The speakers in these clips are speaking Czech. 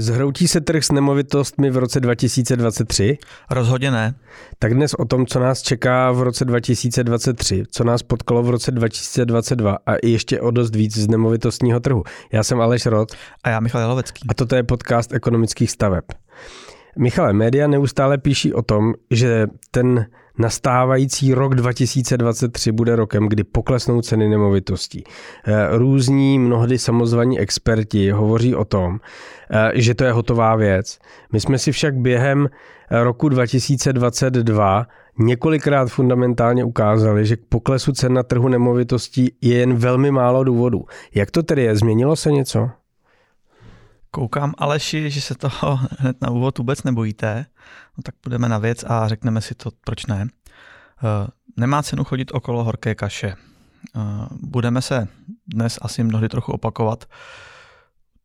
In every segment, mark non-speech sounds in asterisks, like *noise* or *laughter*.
Zhroutí se trh s nemovitostmi v roce 2023? Rozhodně ne. Tak dnes o tom, co nás čeká v roce 2023, co nás potkalo v roce 2022 a i ještě o dost víc z nemovitostního trhu. Já jsem Aleš Rod. A já Michal Jalovecký. A toto je podcast ekonomických staveb. Michale, média neustále píší o tom, že ten nastávající rok 2023 bude rokem, kdy poklesnou ceny nemovitostí. Eh, různí, mnohdy samozvaní experti hovoří o tom, eh, že to je hotová věc. My jsme si však během roku 2022 několikrát fundamentálně ukázali, že k poklesu cen na trhu nemovitostí je jen velmi málo důvodů. Jak to tedy je? Změnilo se něco? Koukám, Aleši, že se toho *laughs* hned na úvod vůbec nebojíte, no tak půjdeme na věc a řekneme si to, proč ne. Eh, nemá cenu chodit okolo horké kaše. Eh, budeme se dnes asi mnohdy trochu opakovat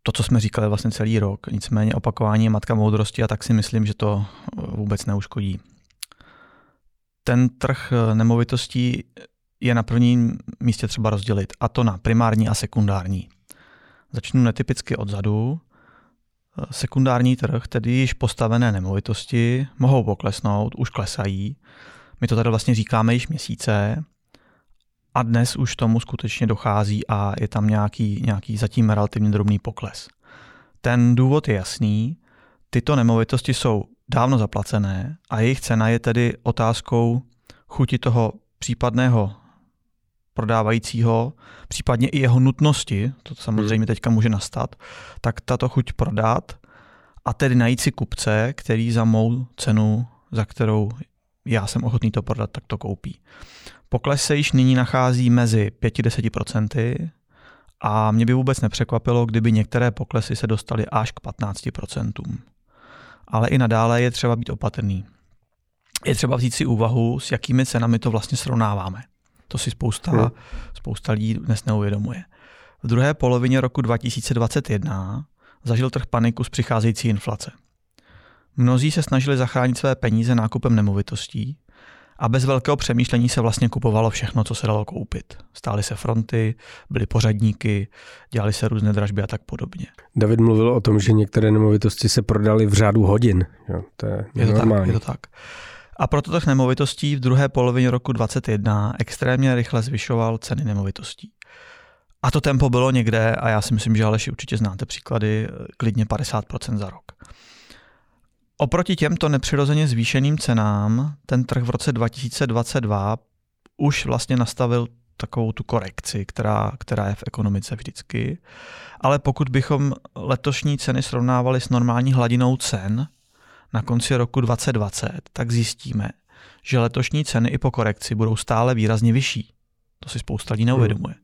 to, co jsme říkali vlastně celý rok. Nicméně opakování je matka moudrosti a tak si myslím, že to eh, vůbec neuškodí. Ten trh nemovitostí je na prvním místě třeba rozdělit, a to na primární a sekundární. Začnu netypicky odzadu. Sekundární trh, tedy již postavené nemovitosti, mohou poklesnout, už klesají. My to tady vlastně říkáme již měsíce a dnes už tomu skutečně dochází a je tam nějaký, nějaký zatím relativně drobný pokles. Ten důvod je jasný. Tyto nemovitosti jsou dávno zaplacené a jejich cena je tedy otázkou chuti toho případného prodávajícího, případně i jeho nutnosti, to samozřejmě hmm. teďka může nastat, tak tato chuť prodat a tedy najít si kupce, který za mou cenu, za kterou já jsem ochotný to prodat, tak to koupí. Pokles se již nyní nachází mezi 5-10% a mě by vůbec nepřekvapilo, kdyby některé poklesy se dostaly až k 15%. Ale i nadále je třeba být opatrný. Je třeba vzít si úvahu, s jakými cenami to vlastně srovnáváme. To si spousta, hmm. spousta lidí dnes neuvědomuje. V druhé polovině roku 2021 zažil trh paniku z přicházející inflace. Mnozí se snažili zachránit své peníze nákupem nemovitostí a bez velkého přemýšlení se vlastně kupovalo všechno, co se dalo koupit. Stály se fronty, byly pořadníky, dělali se různé dražby a tak podobně. David mluvil o tom, že některé nemovitosti se prodaly v řádu hodin. Jo, to je, je, to tak, je to tak. A proto trh nemovitostí v druhé polovině roku 2021 extrémně rychle zvyšoval ceny nemovitostí. A to tempo bylo někde, a já si myslím, že Aleši určitě znáte příklady, klidně 50% za rok. Oproti těmto nepřirozeně zvýšeným cenám ten trh v roce 2022 už vlastně nastavil takovou tu korekci, která, která je v ekonomice vždycky. Ale pokud bychom letošní ceny srovnávali s normální hladinou cen na konci roku 2020, tak zjistíme, že letošní ceny i po korekci budou stále výrazně vyšší. To si spousta lidí neuvědomuje.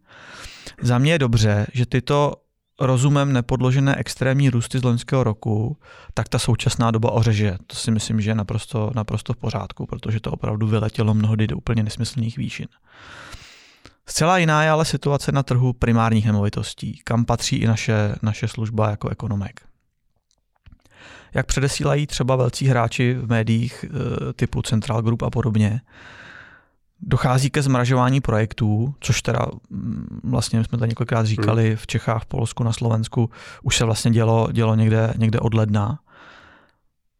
Za mě je dobře, že tyto rozumem nepodložené extrémní růsty z loňského roku, tak ta současná doba ořeže. To si myslím, že je naprosto, naprosto v pořádku, protože to opravdu vyletělo mnohdy do úplně nesmyslných výšin. Zcela jiná je ale situace na trhu primárních nemovitostí, kam patří i naše, naše služba jako ekonomek. Jak předesílají třeba velcí hráči v médiích eh, typu Central Group a podobně, dochází ke zmražování projektů, což teda mm, vlastně jsme to několikrát říkali hmm. v Čechách, v Polsku, na Slovensku, už se vlastně dělo, dělo někde, někde od ledna.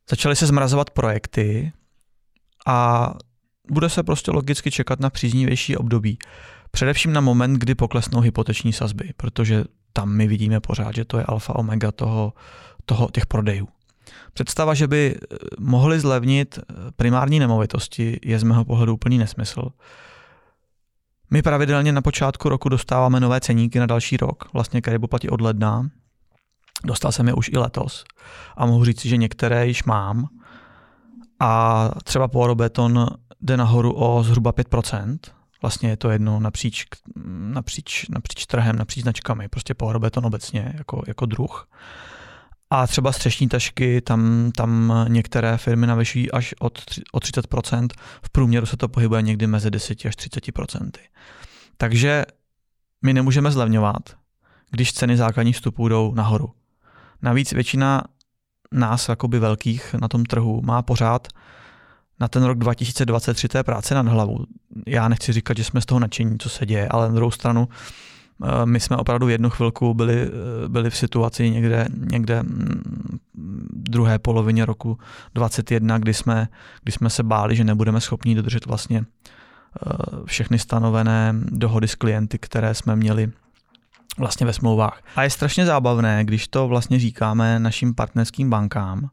Začaly se zmrazovat projekty a bude se prostě logicky čekat na příznivější období. Především na moment, kdy poklesnou hypoteční sazby, protože tam my vidíme pořád, že to je alfa omega toho, toho těch prodejů. Představa, že by eh, mohli zlevnit eh, primární nemovitosti, je z mého pohledu úplný nesmysl. My pravidelně na počátku roku dostáváme nové ceníky na další rok, vlastně Karibu platí od ledna. Dostal jsem je už i letos a mohu říct, že některé již mám. A třeba Porobeton jde nahoru o zhruba 5%. Vlastně je to jedno napříč, napříč, napříč trhem, napříč značkami, prostě Porobeton obecně jako, jako druh. A třeba střešní tašky, tam, tam některé firmy navyšují až od, o 30%, v průměru se to pohybuje někdy mezi 10 až 30%. Takže my nemůžeme zlevňovat, když ceny základních vstupů jdou nahoru. Navíc většina nás, jakoby velkých na tom trhu, má pořád na ten rok 2023 té práce nad hlavu. Já nechci říkat, že jsme z toho nadšení, co se děje, ale na druhou stranu my jsme opravdu jednu chvilku byli, byli v situaci někde, někde druhé polovině roku 2021, kdy jsme, kdy jsme se báli, že nebudeme schopni dodržet vlastně všechny stanovené dohody s klienty, které jsme měli vlastně ve smlouvách. A je strašně zábavné, když to vlastně říkáme našim partnerským bankám,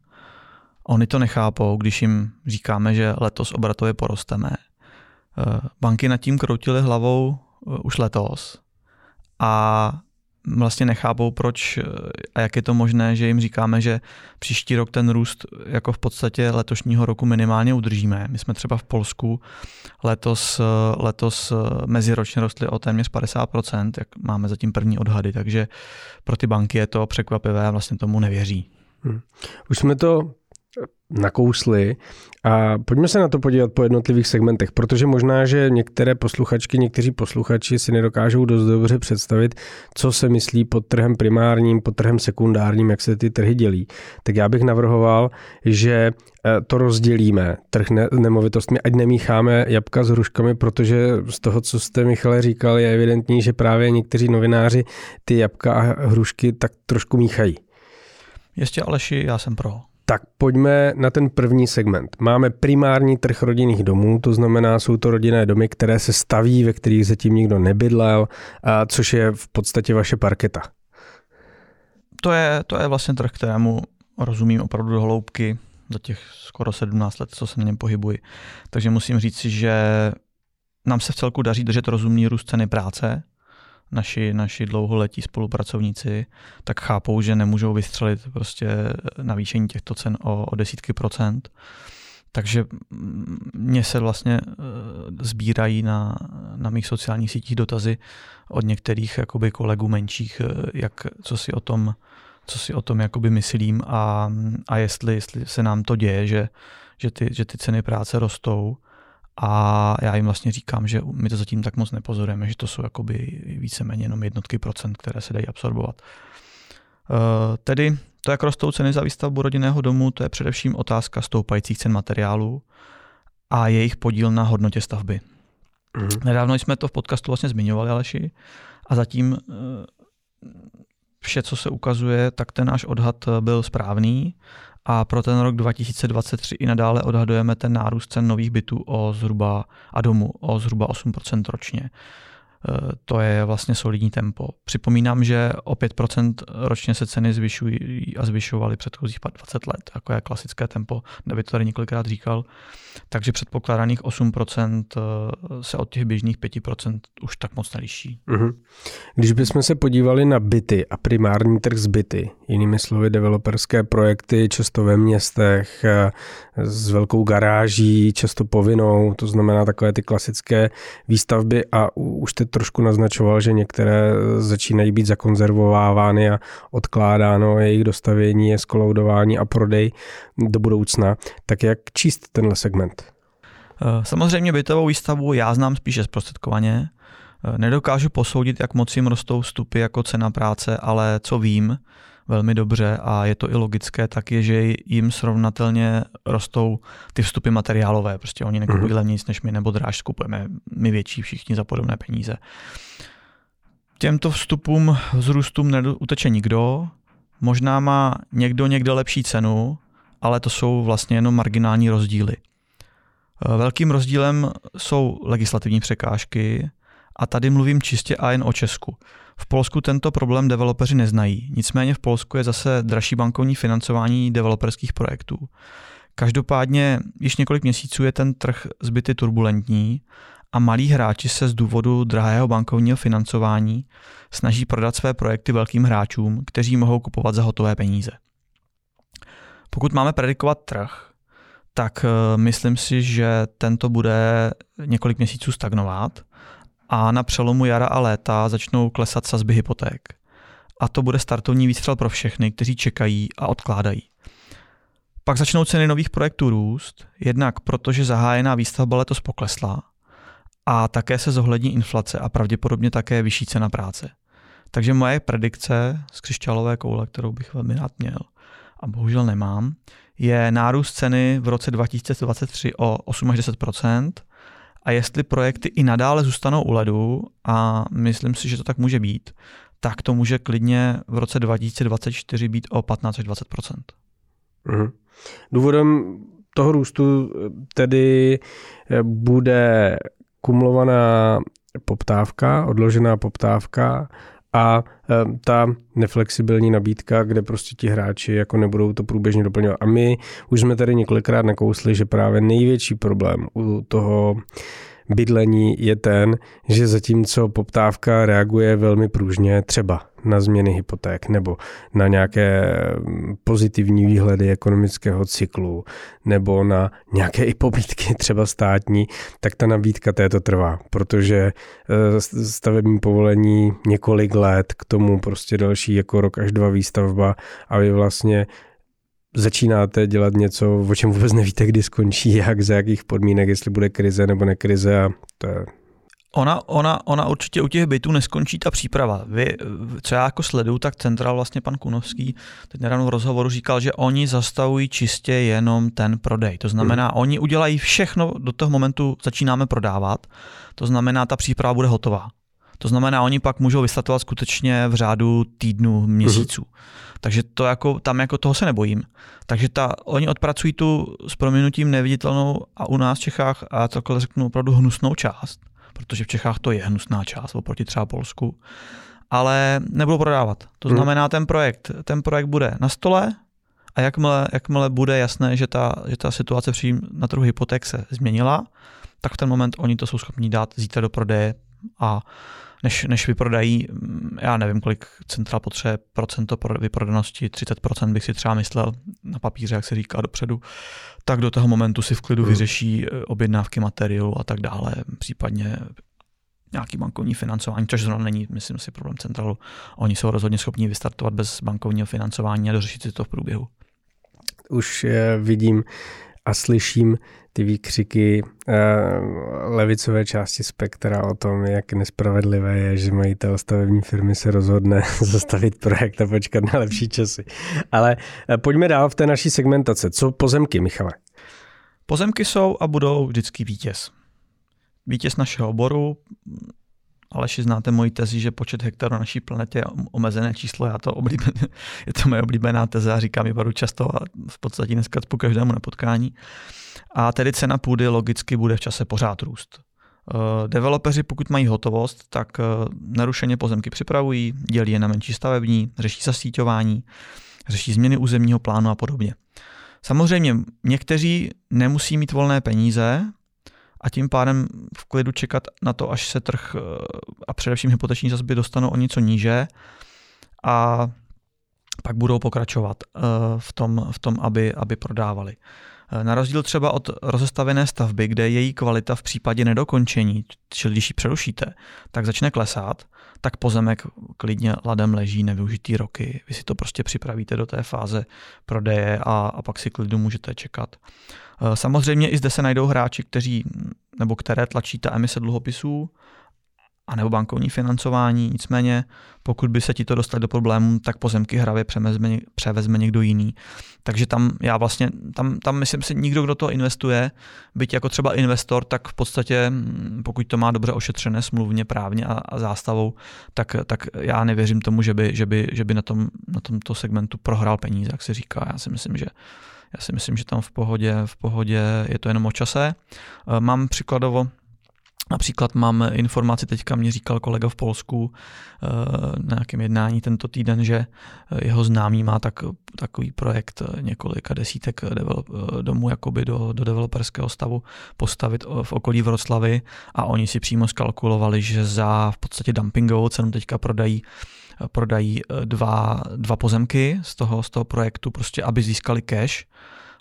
oni to nechápou, když jim říkáme, že letos obratově porosteme. Eh, banky nad tím kroutily hlavou eh, už letos a vlastně nechápou, proč a jak je to možné, že jim říkáme, že příští rok ten růst jako v podstatě letošního roku minimálně udržíme. My jsme třeba v Polsku letos, letos meziročně rostli o téměř 50%, jak máme zatím první odhady, takže pro ty banky je to překvapivé a vlastně tomu nevěří. Hmm. Už jsme to nakousli a pojďme se na to podívat po jednotlivých segmentech, protože možná, že některé posluchačky, někteří posluchači si nedokážou dost dobře představit, co se myslí pod trhem primárním, pod trhem sekundárním, jak se ty trhy dělí. Tak já bych navrhoval, že eh, to rozdělíme, trh nemovitostmi, ať nemícháme jabka s hruškami, protože z toho, co jste Michale říkal, je evidentní, že právě někteří novináři ty jabka a hrušky tak trošku míchají. Ještě Aleši, já jsem pro. Tak pojďme na ten první segment. Máme primární trh rodinných domů, to znamená, jsou to rodinné domy, které se staví, ve kterých zatím nikdo nebydlel, a což je v podstatě vaše parketa. To je, to je vlastně trh, kterému rozumím opravdu do hloubky za těch skoro 17 let, co se na něm pohybuji. Takže musím říct že nám se v celku daří držet rozumný růst ceny práce, naši, naši dlouholetí spolupracovníci, tak chápou, že nemůžou vystřelit prostě navýšení těchto cen o, o desítky procent. Takže mě se vlastně eh, sbírají na, na mých sociálních sítích dotazy od některých jakoby kolegů menších, eh, jak, co si o tom, co si o tom jakoby myslím a, a jestli, jestli se nám to děje, že, že, ty, že ty ceny práce rostou a já jim vlastně říkám, že my to zatím tak moc nepozorujeme, že to jsou jakoby víceméně jenom jednotky procent, které se dají absorbovat. Uh, tedy to, jak rostou ceny za výstavbu rodinného domu, to je především otázka stoupajících cen materiálů a jejich podíl na hodnotě stavby. Mm. Nedávno jsme to v podcastu vlastně zmiňovali, Aleši, a zatím uh, vše, co se ukazuje, tak ten náš odhad byl správný a pro ten rok 2023 i nadále odhadujeme ten nárůst cen nových bytů o zhruba a domů o zhruba 8% ročně. Eh, to je vlastně solidní tempo. Připomínám, že o 5% ročně se ceny zvyšují a zvyšovaly předchozích 20 let, jako je klasické tempo, David to tady několikrát říkal. Takže předpokládaných 8% eh, se od těch běžných 5% už tak moc neliší. Mm-hmm. Když bychom se podívali na byty a primární trh z byty, jinými slovy developerské projekty, často ve městech, eh, s velkou garáží, často povinnou, to znamená takové ty klasické výstavby a už teď trošku naznačoval, že některé začínají být zakonzervovávány a odkládáno jejich dostavění, je skoloudování a prodej do budoucna. Tak jak číst tenhle segment? Eh, samozřejmě bytovou výstavbu já znám spíše zprostředkovaně. Eh, nedokážu posoudit, jak moc jim rostou vstupy jako cena práce, ale co vím, velmi dobře a je to i logické, tak je, že jim srovnatelně rostou ty vstupy materiálové. Prostě oni nekupují mm-hmm. nic než my, nebo dráž skupujeme my větší všichni za podobné peníze. Těmto vstupům z růstům neuteče nikdo, možná má někdo někde lepší cenu, ale to jsou vlastně jenom marginální rozdíly. Velkým rozdílem jsou legislativní překážky a tady mluvím čistě a jen o Česku. V Polsku tento problém developeři neznají, nicméně v Polsku je zase dražší bankovní financování developerských projektů. Každopádně již několik měsíců je ten trh zbyty turbulentní a malí hráči se z důvodu drahého bankovního financování snaží prodat své projekty velkým hráčům, kteří mohou kupovat za hotové peníze. Pokud máme predikovat trh, tak eh, myslím si, že tento bude několik měsíců stagnovat a na přelomu jara a léta začnou klesat sazby hypoték. A to bude startovní výstřel pro všechny, kteří čekají a odkládají. Pak začnou ceny nových projektů růst, jednak protože zahájená výstavba letos poklesla a také se zohlední inflace a pravděpodobně také vyšší cena práce. Takže moje predikce z křišťálové koule, kterou bych velmi rád měl a bohužel nemám, je nárůst ceny v roce 2023 o 8 až 10 a jestli projekty i nadále zůstanou u ledu, a myslím si, že to tak může být, tak to může klidně v roce 2024 být o 15 až 20 mm Důvodem toho růstu tedy bude kumulovaná poptávka, odložená poptávka a ta neflexibilní nabídka, kde prostě ti hráči jako nebudou to průběžně doplňovat. A my už jsme tady několikrát nakousli, že právě největší problém u toho bydlení je ten, že zatímco poptávka reaguje velmi pružně třeba na změny hypoték nebo na nějaké pozitivní výhledy ekonomického cyklu nebo na nějaké i pobídky třeba státní, tak ta nabídka této trvá, protože eh, stavební povolení několik let, k tomu prostě další jako rok až dva výstavba a vy vlastně začínáte dělat něco, o čem vůbec nevíte, kdy skončí, jak, za jakých podmínek, jestli bude krize nebo nekrize a to je Ona, ona, ona určitě u těch bytů neskončí ta příprava. Vy, co já jako sleduju, tak centrál vlastně pan Kunovský teď nedávno v rozhovoru říkal, že oni zastavují čistě jenom ten prodej. To znamená, hmm. oni udělají všechno, do toho momentu začínáme prodávat, to znamená, ta příprava bude hotová. To znamená, oni pak můžou vystartovat skutečně v řádu týdnů, měsíců. Uh-huh. Takže to jako, tam jako toho se nebojím. Takže ta, oni odpracují tu s proměnutím neviditelnou a u nás v Čechách, a takhle řeknu opravdu hnusnou část, protože v Čechách to je hnusná část oproti třeba Polsku, ale nebudou prodávat. To mhm. znamená, ten projekt, ten projekt bude na stole a jakmile, jakmile bude jasné, že ta, že ta situace na trhu hypoték se změnila, tak v ten moment oni to jsou schopni dát zítra do prodeje a než, než vyprodají, mm, já nevím, kolik centra potřebuje procento vyprodanosti, 30% bych si třeba myslel na papíře, jak se říká dopředu, tak do toho momentu si v klidu hmm. vyřeší eh, objednávky materiálu a tak dále, případně nějaký bankovní financování, což zrovna není, myslím si, problém centralu. Oni jsou rozhodně schopni vystartovat bez bankovního financování a dořešit si to v průběhu. Už eh, vidím a slyším ty výkřiky uh, levicové části spektra o tom, jak nespravedlivé je, že majitel stavební firmy se rozhodne *laughs* zastavit projekt a počkat na lepší časy. Ale uh, pojďme dál v té naší segmentace. Co pozemky, Michale? Pozemky jsou a budou vždycky vítěz. Vítěz našeho oboru, Aleši, znáte moji tezi, že počet hektarů na naší planetě je omezené číslo, já to oblíben, *laughs* je to moje oblíbená teze a říkám ji baru často a v podstatě dneska po každému na potkání. A tedy cena půdy logicky bude v čase pořád růst. Uh, developeři, pokud mají hotovost, tak uh, narušeně pozemky připravují, dělí je na menší stavební, řeší zasíťování, řeší změny územního plánu a podobně. Samozřejmě někteří nemusí mít volné peníze, a tím pádem v klidu čekat na to, až se trh eh, a především hypoteční zazby dostanou o něco níže a pak budou pokračovat eh, v tom, v tom aby, aby prodávali. Eh, na rozdíl třeba od rozestavené stavby, kde její kvalita v případě nedokončení, čili když ji přerušíte, tak začne klesat, tak pozemek klidně ladem leží nevyužitý roky. Vy si to prostě připravíte do té fáze prodeje a, a pak si klidu můžete čekat. Eh, samozřejmě i zde se najdou hráči, kteří nebo které tlačí ta emise dluhopisů a nebo bankovní financování. Nicméně, pokud by se ti to dostali do problémů, tak pozemky hravě převezme, převezme někdo jiný. Takže tam já vlastně, tam, tam myslím si, nikdo, kdo to investuje, byť jako třeba investor, tak v podstatě, mm, pokud to má dobře ošetřené smluvně, právně a, a zástavou, tak, tak já nevěřím tomu, že by, že by, že by na, tom, na tomto segmentu prohrál peníze, jak se říká. Já si myslím, že já si myslím, že tam v pohodě, v pohodě je to jenom o čase. Eh, mám příkladovo Například mám informaci, teďka mě říkal kolega v Polsku eh, na nějakém jednání tento týden, že jeho známý má tak, takový projekt několika desítek domů jakoby do, do developerského stavu postavit v okolí Vroclavy a oni si přímo skalkulovali, že za v podstatě dumpingovou cenu teďka prodají prodají eh, dva, dva pozemky z toho, z toho projektu, prostě aby získali cash.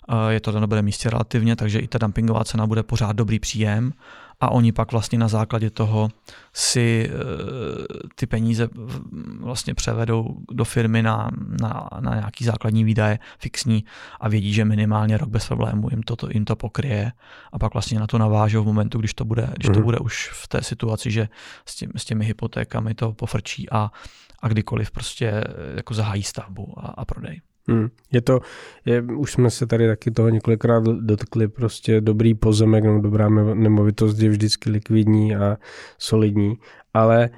Eh, je to na dobrém místě relativně, takže i ta dumpingová cena bude pořád dobrý příjem a oni pak vlastně na základě toho si eh, ty peníze vlastně převedou do firmy na, na, na nějaký základní výdaje fixní a vědí, že minimálně rok bez problémů jim to, jim to pokryje a pak vlastně na to navážou v momentu, když to bude, když to mhm. bude už v té situaci, že s, tím, s těmi hypotékami to pofrčí a, a kdykoliv prostě jako zahájí stavbu a, a prodej. Hmm. Je to, je, už jsme se tady taky toho několikrát dotkli, prostě dobrý pozemek nebo dobrá nemovitost je vždycky likvidní a solidní, ale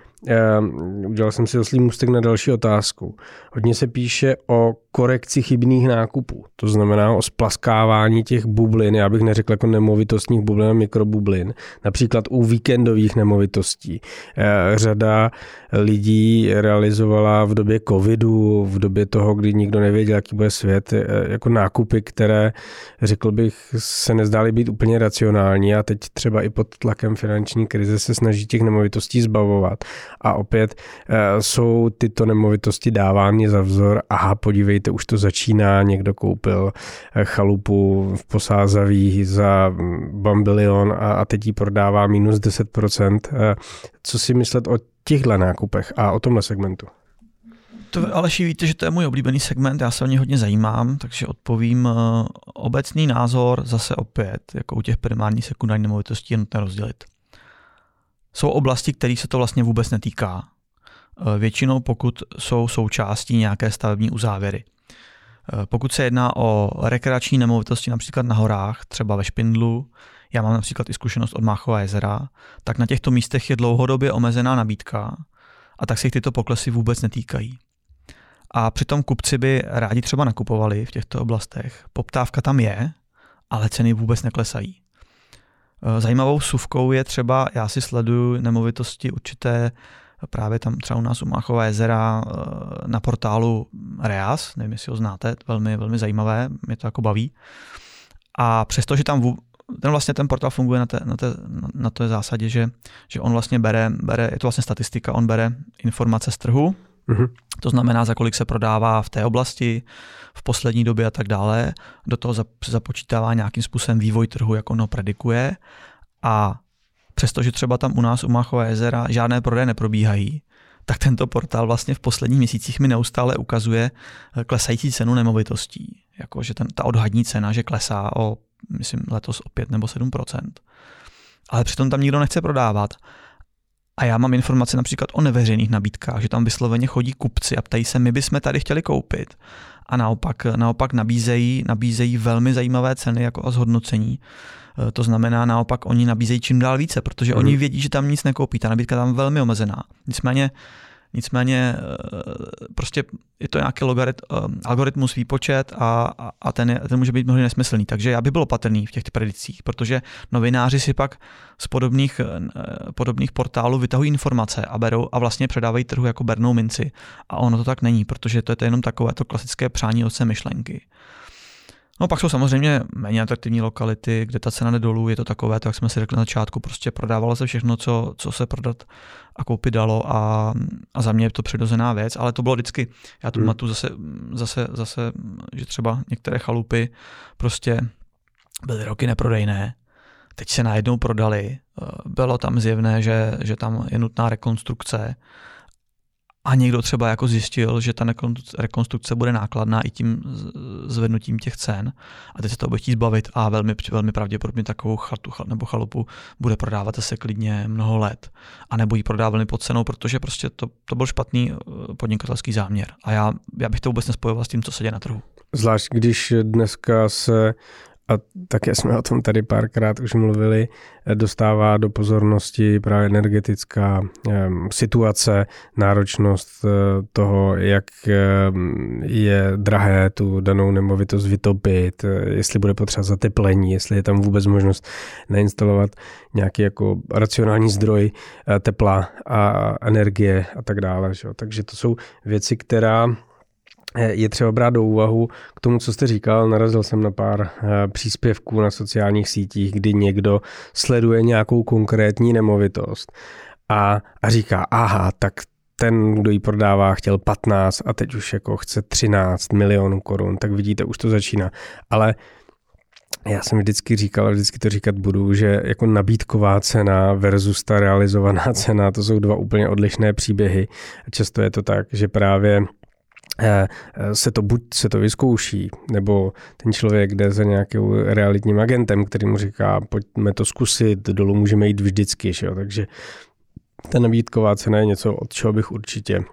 udělal jsem si zase můstek na další otázku. Hodně se píše o korekci chybných nákupů, to znamená o splaskávání těch bublin, já bych neřekl jako nemovitostních bublin, mikrobublin, například u víkendových nemovitostí. Uh, řada lidí realizovala v době covidu, v době toho, kdy nikdo nevěděl, jaký bude svět, uh, jako nákupy, které, řekl bych, se nezdály být úplně racionální a teď třeba i pod tlakem finanční krize se snaží těch nemovitostí zbavovat a opět eh, jsou tyto nemovitosti dávány za vzor. Aha, podívejte, už to začíná, někdo koupil eh, chalupu v Posázaví za mm, bambilion a, a teď ji prodává minus 10%. Eh, co si myslet o těchto nákupech a o tomhle segmentu? To, Aleši, víte, že to je můj oblíbený segment, já se o ně hodně zajímám, takže odpovím. Obecný názor zase opět, jako u těch primárních sekundárních nemovitostí, je nutné rozdělit. Jsou oblasti, kterých se to vlastně vůbec netýká. E, většinou pokud jsou součástí nějaké stavební uzávěry. E, pokud se jedná o rekreační nemovitosti například na horách, třeba ve Špindlu, já mám například i zkušenost od Máchova jezera, tak na těchto místech je dlouhodobě omezená nabídka a tak se jich tyto poklesy vůbec netýkají. A přitom kupci by rádi třeba nakupovali v těchto oblastech. Poptávka tam je, ale ceny vůbec neklesají. Eh, zajímavou suvkou je třeba, já si sleduju nemovitosti určité právě tam třeba u nás u Máchova jezera eh, na portálu Reas, nevím, jestli ho znáte, velmi, velmi zajímavé, mě to jako baví. A přestože tam ten vlastně ten portál funguje na té, na té, na té zásadě, že, že on vlastně bere, bere, je to vlastně statistika, on bere informace z trhu, mm-hmm. to znamená, za kolik se prodává v té oblasti, v poslední době a tak dále. Do toho započítává nějakým způsobem vývoj trhu, jak ono predikuje. A přestože třeba tam u nás u Máchové jezera žádné prodeje neprobíhají, tak tento portál vlastně v posledních měsících mi neustále ukazuje eh, klesající cenu nemovitostí. Jakože ten, ta odhadní cena, že klesá o, myslím, letos o 5 nebo 7% Ale přitom tam nikdo nechce prodávat. A já mám informace například o neveřejných nabídkách, že tam vysloveně chodí kupci a ptají se, my bychom tady chtěli koupit a naopak, naopak nabízejí, nabízejí velmi zajímavé ceny jako a zhodnocení. E, to znamená, naopak oni nabízejí čím dál více, protože mm. oni vědí, že tam nic nekoupí. Ta nabídka tam velmi omezená. Nicméně Nicméně eh, prostě je to nějaký logarit, eh, algoritmus výpočet a, a ten, ten může být mnohdy nesmyslný. Takže já bych byl opatrný v těch predicích, protože novináři si pak z podobných, eh, podobných portálů vytahují informace a berou a vlastně předávají trhu jako bernou minci. A ono to tak není, protože to je to jenom takové to klasické přání oce myšlenky. No pak jsou samozřejmě méně atraktivní lokality, kde ta cena jde dolů, je to takové, tak jsme si řekli na začátku, prostě prodávalo se všechno, co, co se prodat a koupit dalo a, a za mě je to přirozená věc, ale to bylo vždycky, já tu hmm. matu zase, zase, zase, že třeba některé chalupy prostě byly roky neprodejné, teď se najednou prodali, bylo tam zjevné, že, že tam je nutná rekonstrukce, a někdo třeba jako zjistil, že ta rekonstrukce bude nákladná i tím zvednutím těch cen. A teď se to bude chtít zbavit a velmi, velmi pravděpodobně takovou chatu nebo chalupu bude prodávat zase klidně mnoho let. A nebo ji prodá velmi pod cenou, protože prostě to, to byl špatný eh, podnikatelský záměr. A já, já bych to vůbec nespojoval s tím, co se děje na trhu. Zvlášť když dneska se a také jsme o tom tady párkrát už mluvili, dostává do pozornosti právě energetická situace, náročnost eh, toho, jak je drahé tu danou nemovitost vytopit, eh, jestli bude potřeba zateplení, jestli je tam vůbec možnost nainstalovat nějaký jako racionální zdroj eh, tepla a energie a tak dále. Takže to jsou věci, která je třeba brát do úvahu k tomu, co jste říkal. Narazil jsem na pár eh, příspěvků na sociálních sítích, kdy někdo sleduje nějakou konkrétní nemovitost a, a říká, aha, tak ten, kdo ji prodává, chtěl 15 a teď už jako chce 13 milionů korun, tak vidíte, už to začíná. Ale já jsem vždycky říkal a vždycky to říkat budu, že jako nabídková cena versus ta realizovaná *laughs* cena, to jsou dva úplně odlišné příběhy. Často je to tak, že právě Eh, eh, se to buď se to vyzkouší, nebo ten člověk jde za nějakým realitním agentem, který mu říká, pojďme to zkusit, dolů můžeme jít vždycky, že jo? takže ta nabídková cena je něco, od čeho bych určitě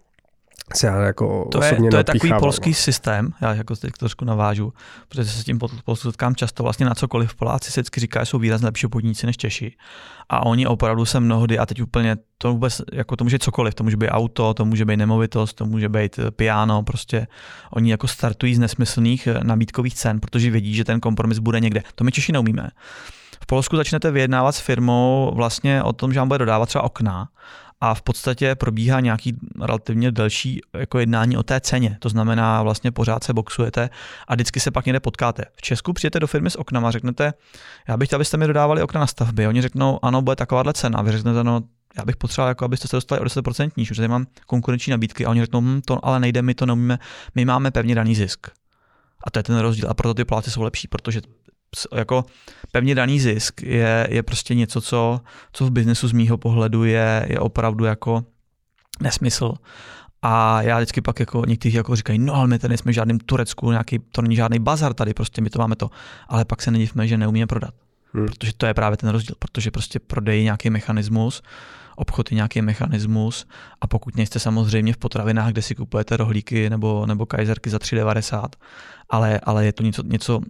se já jako to je, osobně to je takový polský no. systém, já jako teď trošku navážu, protože se s tím Polsku setkám často, vlastně na cokoliv Poláci si vždycky říkají, že jsou výrazně lepší obchodníci než Češi. A oni opravdu se mnohdy, a teď úplně to vůbec, jako to může cokoliv, to může být auto, to může být nemovitost, to může být eh, piano, prostě oni jako startují z nesmyslných eh, nabídkových cen, protože vědí, že ten kompromis bude někde. To my Češi neumíme. V Polsku začnete vyjednávat s firmou vlastně o tom, že vám bude dodávat třeba okna a v podstatě probíhá nějaký relativně delší jako jednání o té ceně. To znamená, vlastně pořád se boxujete a vždycky se pak někde potkáte. V Česku přijete do firmy s oknama a řeknete, já bych chtěl, abyste mi dodávali okna na stavby. Oni řeknou, ano, bude takováhle cena. Vy řeknete, no, já bych potřeboval, jako abyste se dostali o 10% níž, protože mám konkurenční nabídky a oni řeknou, hm, to ale nejde, my to neumíme, my máme pevně daný zisk. A to je ten rozdíl. A proto ty pláty jsou lepší, protože jako pevně daný zisk je, je prostě něco, co, co v biznesu z mýho pohledu je, je opravdu jako nesmysl. A já vždycky pak jako někteří jako říkají, no ale my tady jsme v žádném Turecku, nějaký, to není žádný bazar tady, prostě my to máme to. Ale pak se nedivme, že neumíme prodat. Hmm. Protože to je právě ten rozdíl, protože prostě prodej nějaký mechanismus, obchod je nějaký mechanismus a pokud nejste samozřejmě v potravinách, kde si kupujete rohlíky nebo, nebo kajzerky za 3,90, ale, ale je to něco, něco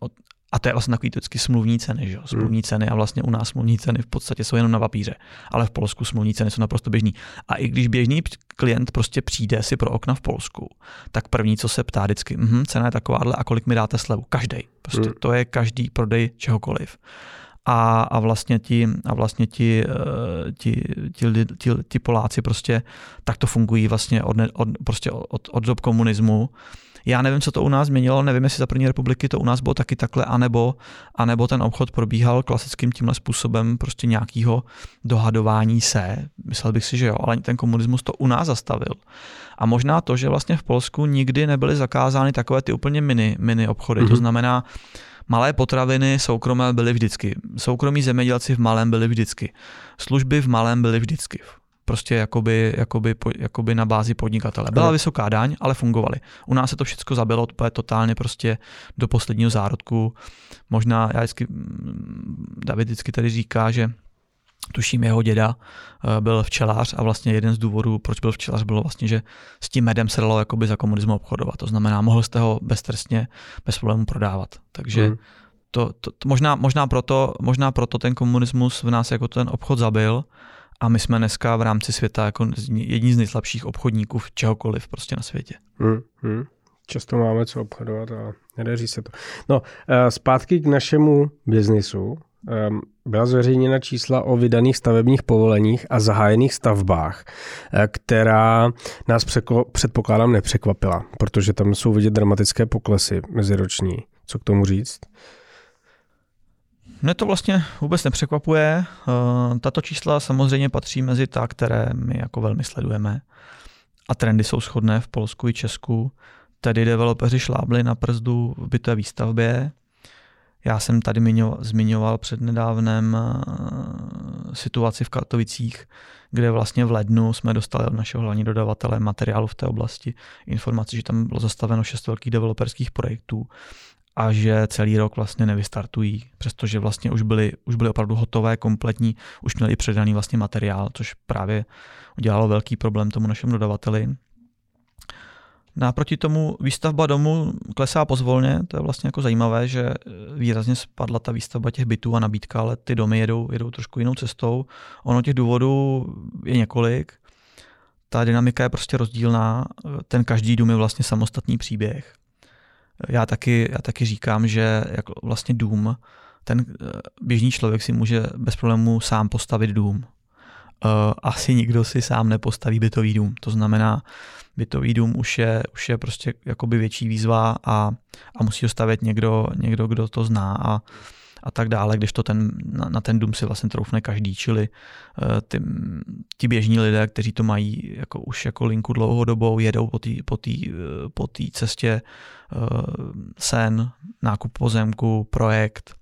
od- a to je vlastně takový vždycky smluvní ceny, že jo? smluvní ceny a vlastně u nás smluvní ceny v podstatě jsou jenom na papíře, ale v Polsku smluvní ceny jsou naprosto běžný. A i když běžný klient prostě přijde si pro okna v Polsku, tak první, co se ptá vždycky, mhm, cena je takováhle a kolik mi dáte slevu? Každý. Prostě Hmm. to je každý prodej čehokoliv a, a vlastně ti, a vlastně ti, eh, ti, ti, ti, ti Poláci prostě takto fungují vlastně od, od, prostě od, od dob komunismu. Já nevím, co to u nás změnilo, nevím, jestli za první republiky to u nás bylo taky takhle, anebo, anebo ten obchod probíhal klasickým tímhle způsobem prostě nějakého dohadování se. Myslel bych si, že jo, ale ten komunismus to u nás zastavil. A možná to, že vlastně v Polsku nikdy nebyly zakázány takové ty úplně mini, mini obchody. Mm-hmm. To Mhm. znamená, malé potraviny soukromé byly vždycky. Soukromí zemědělci v malém byli vždycky. Služby v malém byly vždycky. Prostě jakoby, jakoby, jakoby na bázi podnikatele. Byla Ano. vysoká daň, ale fungovaly. U nás se to všechno zabilo úplně totálně prostě do posledního zárodku. Možná, já vždycky, mm, David vždycky tady říká, že tuším jeho děda eh, byl včelař a vlastně jeden z důvodů, proč byl včelař, bylo vlastně, že s tím medem se dalo jakoby za komunismu obchodovat. To znamená, mohl jste ho beztrestně, bez problémů prodávat. Takže Hmm. to, to, to možná, možná, proto, možná proto ten komunismus v nás jako ten obchod zabil a my jsme dneska v rámci světa jako jedni z nejslabších obchodníků v čehokoliv prostě na světě. Hmm, hmm. Často máme co obchodovat a nedaří se to. No, eh, zpátky k našemu biznisu. Ehm, Byla zveřejněna čísla o vydaných stavebních povoleních a zahájených stavbách, eh, která nás překlo- předpokládám nepřekvapila, protože tam jsou vidět dramatické poklesy meziroční. Co k tomu říct? Mne to vlastně vůbec nepřekvapuje. Eh, Tato čísla samozřejmě patří mezi ta, které my jako velmi sledujeme. A trendy jsou shodné v Polsku i Česku. Tedy developeři šlábli na brzdu v bytové výstavbě. Já jsem tady zmiňoval před nedávnem eh, situaci v Katovicích, kde vlastně v lednu jsme dostali od našeho hlavního dodavatele materiálu v té oblasti informaci, že tam bylo zastaveno šest velkých developerských projektů a že celý rok vlastně nevystartují, přestože vlastně už byly, už byly opravdu hotové, kompletní, už měli předaný vlastně materiál, což právě udělalo velký problém tomu našemu dodavateli. Naproti tomu výstavba domu klesá pozvolně, to je vlastně jako zajímavé, že výrazně spadla ta výstavba těch bytů a nabídka, ale ty domy jedou, jedou trošku jinou cestou. Ono těch důvodů je několik. Ta dynamika je prostě rozdílná, ten každý dům je vlastně samostatný příběh. Já taky, já taky říkám, že jako vlastně dům, ten eh, běžný člověk si může bez problémů sám postavit dům. Eh, Asi nikdo si sám nepostaví bytový dům. To znamená, bytový dům už je, už je prostě jakoby větší výzva a, a musí ho stavět někdo, někdo, kdo to zná a, a tak dále, když to ten, na, na ten dům si vlastně troufne každý, čili uh, ty, ti běžní lidé, kteří to mají jako už jako linku dlouhodobou, jedou po té po eh, po cestě uh, sen, nákup pozemku, projekt,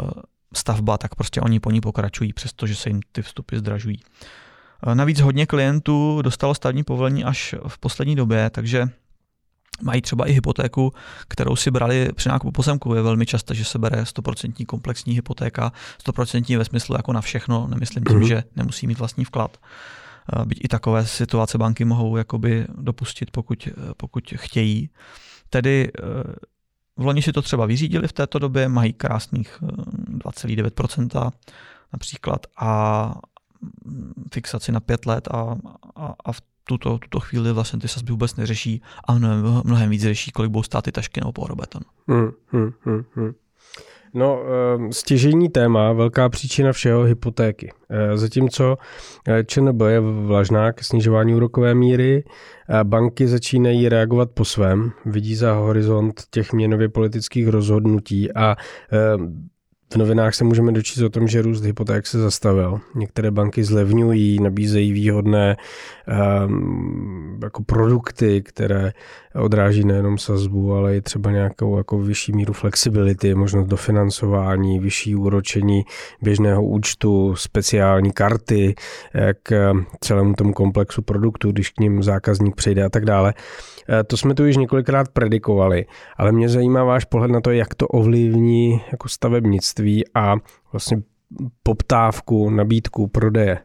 uh, stavba, tak prostě oni po ní pokračují, přestože se jim ty vstupy zdražují. Navíc hodně klientů dostalo stavní povolení až v poslední době, takže mají třeba i hypotéku, kterou si brali při nákupu pozemku. Je velmi často, že se bere 100% komplexní hypotéka, 100% ve smyslu jako na všechno, nemyslím tím, Mhm. že nemusí mít vlastní vklad. Byť i takové situace banky mohou jakoby dopustit, pokud, pokud chtějí. Tedy v loni si to třeba vyřídili v této době, mají krásných 2,9% například a fixaci na pět let a, a, a v tuto, tuto chvíli vlastně ty sazby vůbec neřeší a mnohem, mnohem víc řeší, kolik budou stát ty tašky nebo pohrobeton. Hmm, hmm, hmm, hmm. No, ehm, stěžení téma, velká příčina všeho hypotéky. Eh, zatímco eh, ČNB je vlažná k snižování úrokové míry, banky začínají reagovat po svém, vidí za horizont těch měnově politických rozhodnutí a ehm, v novinách se můžeme dočíst o tom, že růst hypoték se zastavil. Některé banky zlevňují, nabízejí výhodné um, jako produkty, které odráží nejenom sazbu, ale i třeba nějakou jako vyšší míru flexibility, možnost dofinancování, vyšší úročení běžného účtu, speciální karty k celému tomu komplexu produktů, když k ním zákazník přejde a tak dále. Eh, to jsme tu již několikrát predikovali, ale mě zajímá váš pohled na to, jak to ovlivní jako stavebnictví a vlastně poptávku, nabídku, prodeje.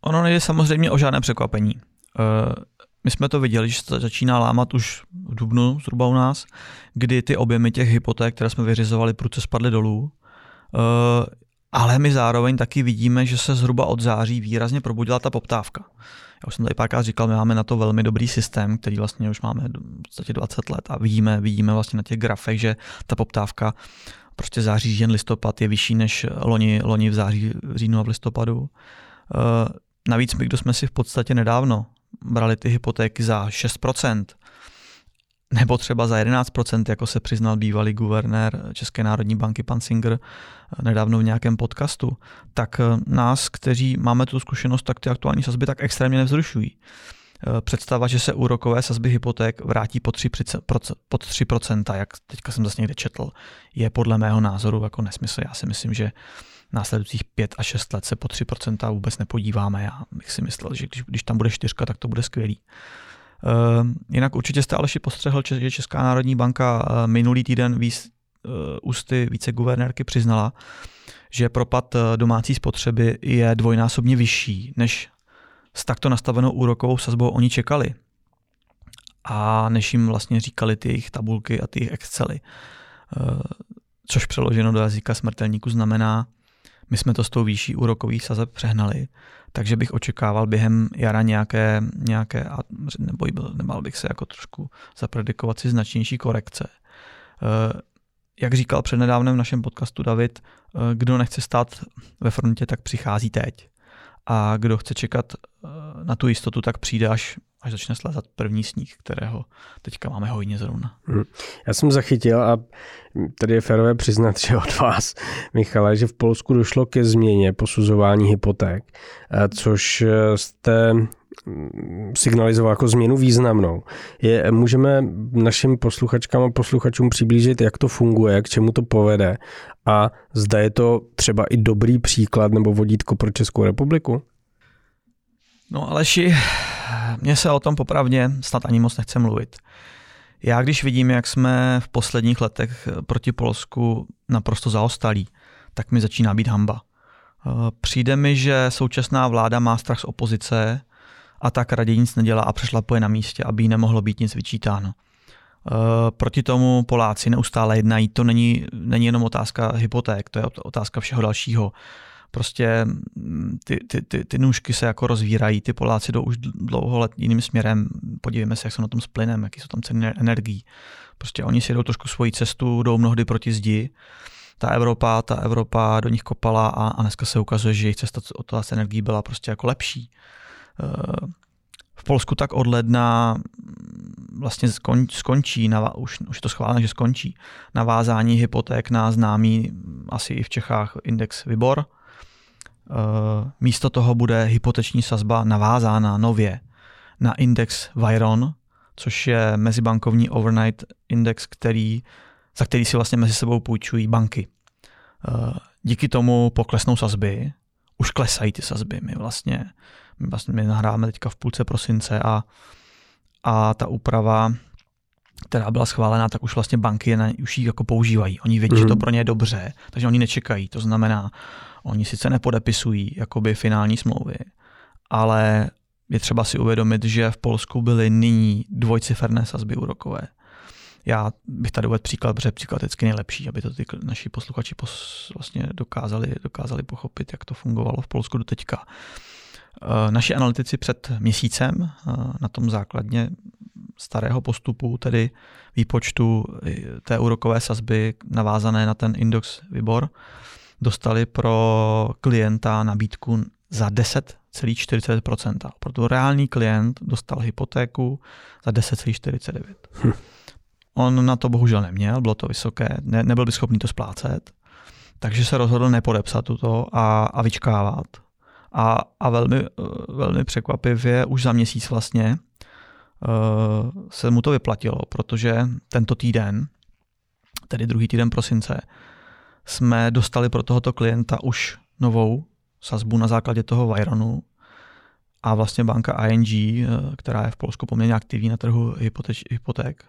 Ono nejde samozřejmě o žádné překvapení. Eh, my jsme to viděli, že se začíná lámat už v Dubnu zhruba u nás, kdy ty objemy těch hypoték, které jsme vyřizovali, prudce spadly dolů. Eh, ale my zároveň taky vidíme, že se zhruba od září výrazně probudila ta poptávka. Já už jsem tady párkrát říkal, my máme na to velmi dobrý systém, který vlastně už máme v podstatě 20 let a vidíme, vidíme vlastně na těch grafech, že ta poptávka prostě září, říjen, listopad je vyšší než loni, loni v září, v říjnu a v listopadu. Eh, navíc my, kdo jsme si v podstatě nedávno brali ty hypotéky za 6%, nebo třeba za 11%, jako se přiznal bývalý guvernér České národní banky pan Singer eh, nedávno v nějakém podcastu, tak eh, nás, kteří máme tu zkušenost, tak ty aktuální sazby tak extrémně nevzrušují. Eh, představa, že se úrokové sazby hypoték vrátí pod 3%, pod 3%, jak teďka jsem zase někde četl, je podle mého názoru jako nesmysl. Já si myslím, že následujících 5 a 6 let se po 3% vůbec nepodíváme. Já bych si myslel, že když, když tam bude 4, tak to bude skvělý. Eh, jinak určitě jste Aleši postřehl, že Česká národní banka eh, minulý týden víc, eh, ústy viceguvernérky přiznala, že propad domácí spotřeby je dvojnásobně vyšší, než s takto nastavenou úrokovou sazbou oni čekali. A než jim vlastně říkali ty jejich tabulky a ty jejich excely. Což přeloženo do jazyka smrtelníku znamená, my jsme to s tou výší úrokový sazeb přehnali, takže bych očekával během jara nějaké, nějaké nebo byl, nemal bych se jako trošku zapredikovat si značnější korekce. Eh, jak říkal přednedávnem v našem podcastu David, eh, kdo nechce stát ve frontě, tak přichází teď. A kdo chce čekat eh, na tu jistotu, tak přijde až až začne slezat první sníh, kterého teďka máme hojně zrovna. Hmm. Já jsem zachytil a tady je férové přiznat, že od vás, Michale, že v Polsku došlo ke změně posuzování hypoték, eh, což eh, jste mm, signalizoval jako změnu významnou. Je, můžeme našim posluchačkám a posluchačům přiblížit, jak to funguje, k čemu to povede a zda je to třeba i dobrý příklad nebo vodítko pro Českou republiku? No Aleši, mně se o tom popravdě snad ani moc nechce mluvit. Já když vidím, jak jsme v posledních letech proti Polsku naprosto zaostalí, tak mi začíná být hamba. Eh, přijde mi, že současná vláda má strach z opozice a tak raději nic nedělá a přešlapuje na místě, aby jí nemohlo být nic vyčítáno. Eh, proti tomu Poláci neustále jednají. To není, není jenom otázka hypoték, to je otázka všeho dalšího prostě mm, ty, ty, ty, ty nůžky se jako rozvírají, ty Poláci jdou už dlouho let jiným směrem, podívejme se, jak jsou na tom s plynem, jaký jsou tam ceny energií. Prostě oni si jdou trošku svoji cestu, jdou mnohdy proti zdi. Ta Evropa, ta Evropa do nich kopala a, a dneska se ukazuje, že jejich cesta od toho energií byla prostě jako lepší. Eh, v Polsku tak od ledna mm, vlastně skon, skončí, už, už je to schváleno, že skončí navázání hypoték na známý asi i v Čechách index Vibor, místo toho bude hypoteční sazba navázána nově na index Viron, což je mezibankovní overnight index, který, za který si vlastně mezi sebou půjčují banky. Eh, díky tomu poklesnou sazby, už klesají ty sazby. My vlastně, my vlastně my nahráváme teďka v půlce prosince a, a ta úprava, která byla schválená, tak už vlastně banky je už ji jako používají. Oni vědí, mm. že to mhm. pro ně je dobře, takže oni nečekají. To znamená, Oni sice nepodepisují jakoby finální smlouvy, ale je třeba si uvědomit, že v Polsku byly nyní dvojciferné sazby úrokové. Já bych tady uvedl příklad, protože příklad je nejlepší, aby to ty naši posluchači pos, vlastně dokázali, dokázali pochopit, jak to fungovalo v Polsku do teďka. Eh, naši analytici před měsícem eh, na tom základně starého postupu, tedy výpočtu eh, té úrokové sazby navázané na ten index Vibor, dostali pro klienta nabídku za 10,40%. Proto reálný klient dostal hypotéku za 10,49%. Hm. On na to bohužel neměl, bylo to vysoké, ne, nebyl by schopný to splácet, takže se rozhodl nepodepsat tuto a, a vyčkávat. A, a velmi, velmi překvapivě už za měsíc vlastně uh, se mu to vyplatilo, protože tento týden, tedy druhý týden prosince, jsme dostali pro tohoto klienta už novou sazbu na základě toho Vajronu a vlastně banka ING, eh, která je v Polsku poměrně aktivní na trhu hypoték, hypoték